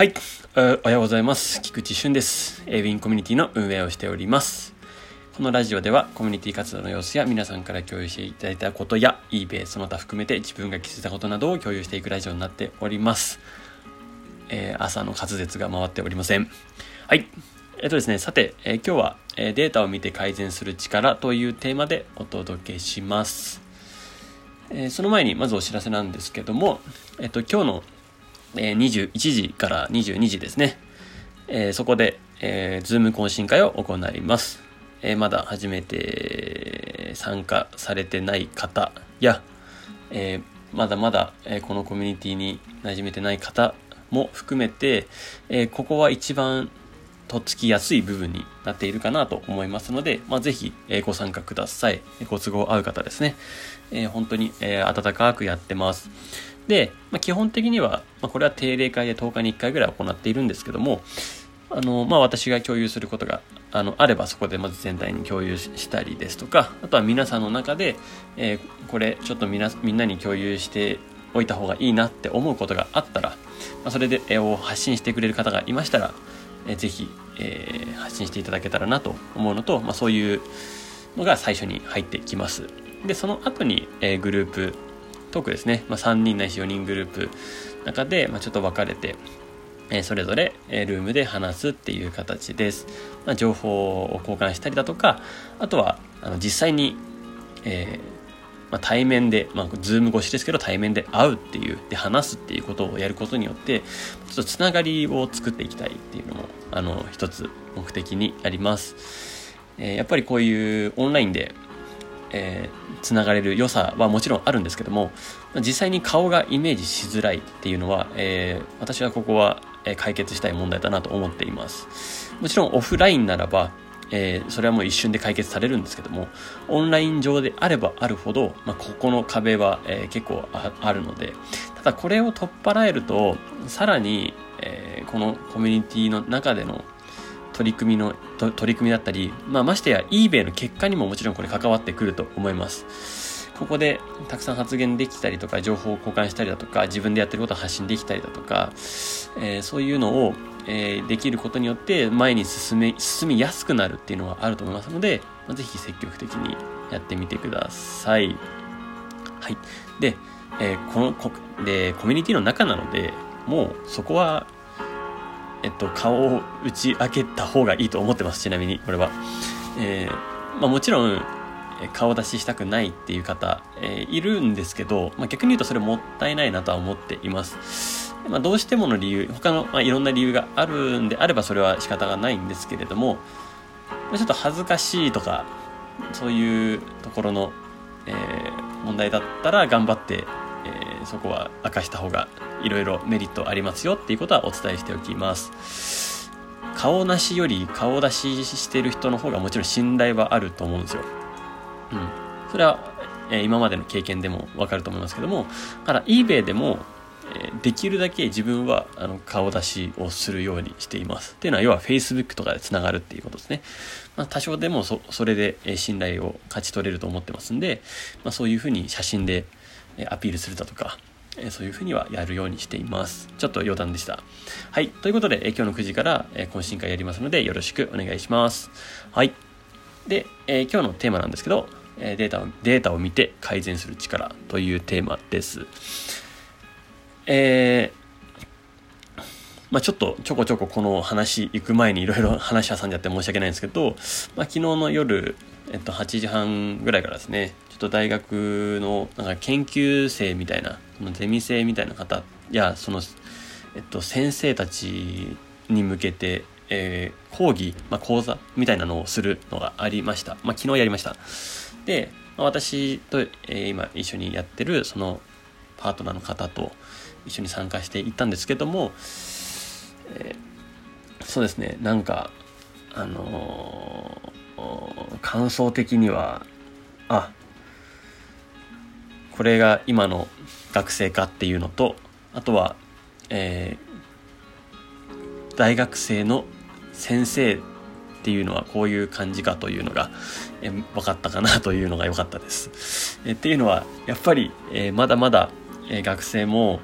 はい、おはようございます。菊池俊です。ウィンコミュニティの運営をしております。このラジオではコミュニティ活動の様子や皆さんから共有していただいたことや eBay その他含めて自分が気づいたことなどを共有していくラジオになっております。えー、朝の滑舌が回っておりません。はい。えっとですね、さて、えー、今日は、え、データを見て改善する力というテーマでお届けします。えその前にまずお知らせなんですけども、えっと、今日のえー、21時から22時ですね。えー、そこで、えー、ズーム懇親会を行います。えー、まだ初めて参加されてない方や、えー、まだまだ、えー、このコミュニティに馴染めてない方も含めて、えー、ここは一番とっつきやすい部分になっているかなと思いますので、まあ、ぜひ、ご参加ください。ご都合合う方ですね。えー、本当に、えー、温かくやってます。で、まあ、基本的には、まあ、これは定例会で10日に1回ぐらい行っているんですけども、あの、まあ、私が共有することが、あの、あればそこでまず全体に共有したりですとか、あとは皆さんの中で、えー、これちょっとみなみんなに共有しておいた方がいいなって思うことがあったら、まあ、それで、えー、を発信してくれる方がいましたら、えー、ぜひ、えー、発信していただけたらなと思うのと、まあ、そういうのが最初に入ってきます。で、その後に、えー、グループトークですね、まあ、3人ないし4人グループ中で、まあ、ちょっと分かれて、えー、それぞれ、え、ルームで話すっていう形です、まあ、情報を交換したりだとかあとはあの実際に、えーまあ、対面で、まあ、ズーム越しですけど対面で会うっていうで話すっていうことをやることによってちょっとつながりを作っていきたいっていうのもあの一つ目的にあります、えー、やっぱりこういうオンラインでえー、つながれる良さはもちろんあるんですけども実際に顔がイメージしづらいっていうのは、えー、私はここは解決したい問題だなと思っています。もちろんオフラインならばえー、それはもう一瞬で解決されるんですけどもオンライン上であればあるほど、まあ、ここの壁は、えー、結構あるのでただこれを取っ払えるとさらに、えー、このコミュニティの中での取り組みの、取り組みだったり、まあ、ましてや eBay の結果にももちろんこれ関わってくると思います。ここでたくさん発言できたりとか、情報を交換したりだとか、自分でやってることを発信できたりだとか、えー、そういうのを、えー、できることによって前に進め、進みやすくなるっていうのはあると思いますので、まあ、ぜひ積極的にやってみてください。はい。で、えー、このこ、で、コミュニティの中なので、もうそこはえっと、顔を打ち明けた方がいいと思ってます、ちなみに、これは。えー、まあもちろん、顔出ししたくないっていう方、えー、いるんですけど、まあ、逆に言うとそれもったいないなとは思っています。まあ、どうしてもの理由、他の、まあ、いろんな理由があるんであればそれは仕方がないんですけれども、ま、ちょっと恥ずかしいとか、そういうところの、えー、問題だったら頑張ってえー、そこは明かした方がいろいろメリットありますよっていうことはお伝えしておきます顔なしより顔出ししてる人の方がもちろん信頼はあると思うんですようんそれは、えー、今までの経験でもわかると思いますけどもだから eBay でもえできるだけ自分はあの顔出しをするようにしています。っていうのは要は Facebook とかでつながるっていうことですね。まあ、多少でもそそれで信頼を勝ち取れると思ってますんで、まあ、そういうふうに写真でアピールするだとか、そういうふうにはやるようにしています。ちょっと余談でした。はい。ということで、今日の9時から懇親会やりますので、よろしくお願いします。はい。で、え今日のテーマなんですけど、データを、データを見て改善する力というテーマです。えー、まあ、ちょっとちょこちょここの話行く前にいろいろ話挟んじゃって申し訳ないんですけど、まあ、昨日の夜、えっと、8時半ぐらいからですね、ちょっと大学のなんか研究生みたいなそのゼミ生みたいな方やその、えっと、先生たちに向けて、えー、講義、まあ、講座みたいなのをするのがありました、まあ、昨日やりました。で、まあ、私と、えー、今一緒にやってるそのパートナーの方と一緒に参加していったんですけども、えー、そうですねなんかあのー、感想的にはあこれが今の学生かっていうのとあとは、えー、大学生の先生っていうのはこういう感じかというのが、えー、分かったかなというのが良かったです。えー、っていうのはやっぱり、えー、まだまだ、え、学生も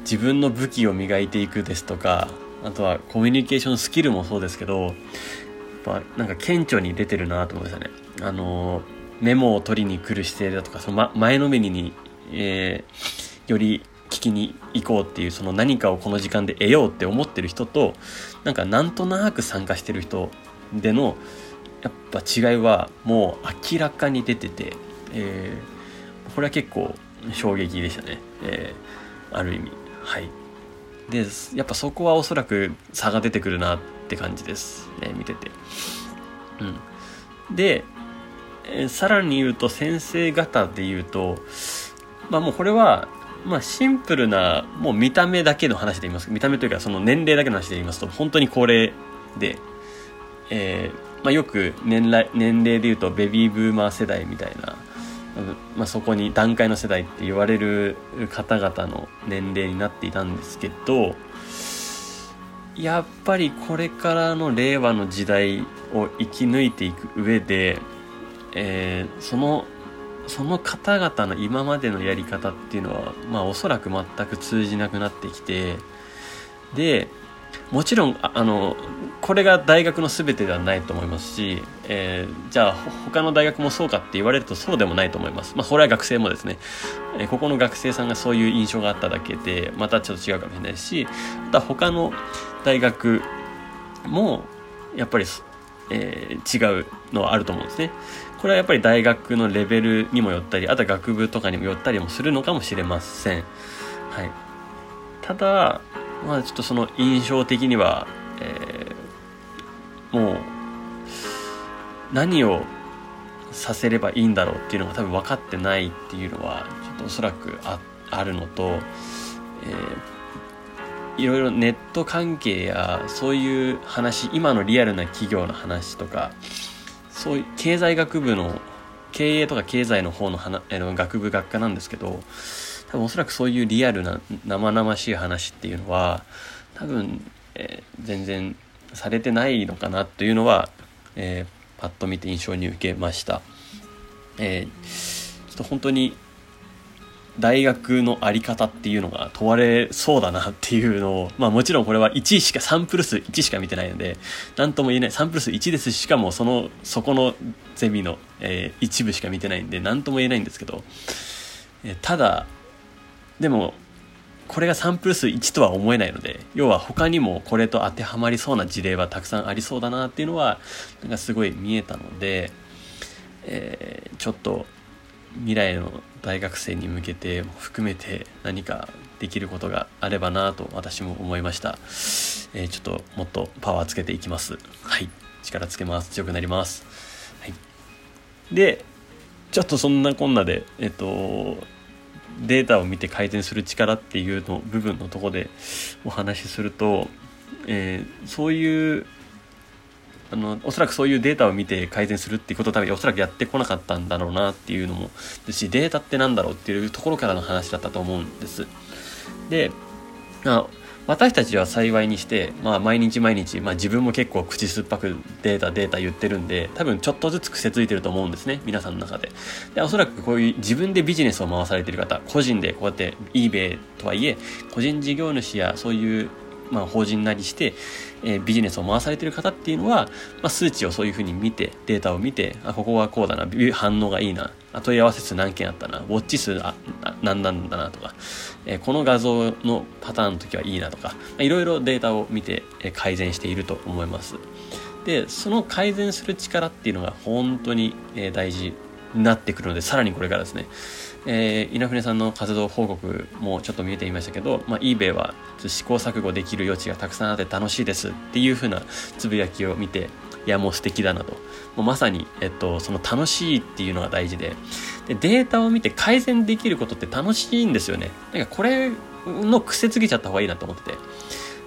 自分の武器を磨いていくですとかあとはコミュニケーションスキルもそうですけどぱなんか顕著に出てるなと思いましたね。あのメモを取りに来る姿勢だとかその、ま、前のめりに、えー、より聞きに行こうっていうその何かをこの時間で得ようって思ってる人となんかなんとなく参加してる人でのやっぱ違いはもう明らかに出てて、えー、これは結構衝撃でしたね、えー、ある意味。はい。でやっぱそこはおそらく差が出てくるなっって感じです、え、見てて。うん。で、えー、さらに言うと先生方で言うとまあもうこれはまあシンプルなもう見た目だけの話で言います。見た目というかその年齢だけの話で言いますと本当に高齢でえーまあ、よく年来年齢で言うとベビーブーマー世代みたいなまあ、そこに段階の世代って言われる方々の年齢になっていたんですけどやっぱりこれからの令和の時代を生き抜いていく上で、えー、そのその方々の今までのやり方っていうのは、まあ、おそらく全く通じなくなってきてでもちろんあのこれが大学の全てではないと思いますし、えー、じゃあ他の大学もそうかって言われるとそうでもないと思います。まあ、これは学生もですね、えー、ここの学生さんがそういう印象があっただけで、またちょっと違うかもしれないし、また他の大学もやっぱり、えー、違うのはあると思うんですね。これはやっぱり大学のレベルにもよったり、あとは学部とかにもよったりもするのかもしれません。はい。ただ、まあちょっとその印象的には、えー、もう何をさせればいいんだろうっていうのが多分分かってないっていうのはちょっとおそらくああるのと、えー、いろいろネット関係やそういう話今のリアルな企業の話とかそういう経済学部の経営とか経済の方のの学部学科なんですけど多分おそらくそういうリアルな生々しい話っていうのは多分、えー、全然されてないのかなというのは、えー、パッと見て印象に受けました。えー、ちょっと本当に大学の在り方っていうのが問われそうだなっていうのを、まあもちろんこれは1しか、サンプル数1しか見てないので、なんとも言えない、サンプル数1ですし、しかもその、そこのゼミの、えー、一部しか見てないんで、なんとも言えないんですけど、えー、ただ、でもこれがサンプル数1とは思えないので要は他にもこれと当てはまりそうな事例はたくさんありそうだなっていうのはなんかすごい見えたので、えー、ちょっと未来の大学生に向けて含めて何かできることがあればなと私も思いました、えー、ちょっともっとパワーつけていきます。はい。力つけます。強くなります。はい。でちょっとそんなこんなでえっとデータを見て改善する力っていうの部分のとこでお話しすると、えー、そういうあのおそらくそういうデータを見て改善するっていうことを多分おそらくやってこなかったんだろうなっていうのもですしデータって何だろうっていうところからの話だったと思うんです。で、あ、私たちは幸いにして、まあ、毎日毎日、まあ、自分も結構口酸っぱくデータデータ言ってるんで多分ちょっとずつ癖ついてると思うんですね皆さんの中で。でおそらくこういう自分でビジネスを回されてる方個人でこうやって eBay とはいえ個人事業主やそういうまあ、法人なりして、えー、ビジネスを回されてる方っていうのは、まあ、数値をそういうふうに見てデータを見てあここはこうだな反応がいいな問い合わせ数何件あったな。ウォッチ数あ何なんだなとか、えー、この画像のパターンの時はいいなとか。いろいろデータを見て、改善していると思います。でその改善する力っていうのが本当に、大事なってくるのでさらにこれからですね。えー、稲船さんの活動報告もちょっと見えていましたけど、まあ、eBay は試行錯誤できる余地がたくさんあって楽しいですっていう風なつぶやきを見ていやもう素敵だなと。もうまさに、えっと、その楽しいっていうのが大事で。でデータを見て改善できることって楽しいんですよね。なんかこれの癖つけちゃった方がいいなと思ってて。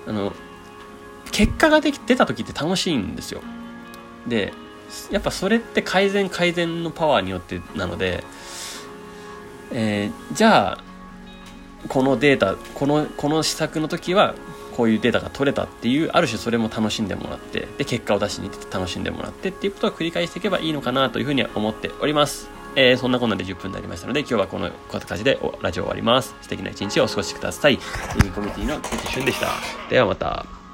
あの結果ができ出た時って楽しいんですよ。でやっぱそれって改善改善のパワーによってなのでえー、じゃあこのデータこのこの施策の時はこういうデータが取れたっていうある種それも楽しんでもらってで結果を出しに行って楽しんでもらってっていうことを繰り返していけばいいのかなというふうには思っておりますえー、そんなこんなで10分になりましたので、今日はこの形でラジオ終わります。素敵な一日をお過ごしください。コミュニティの菊池俊でした。ではまた。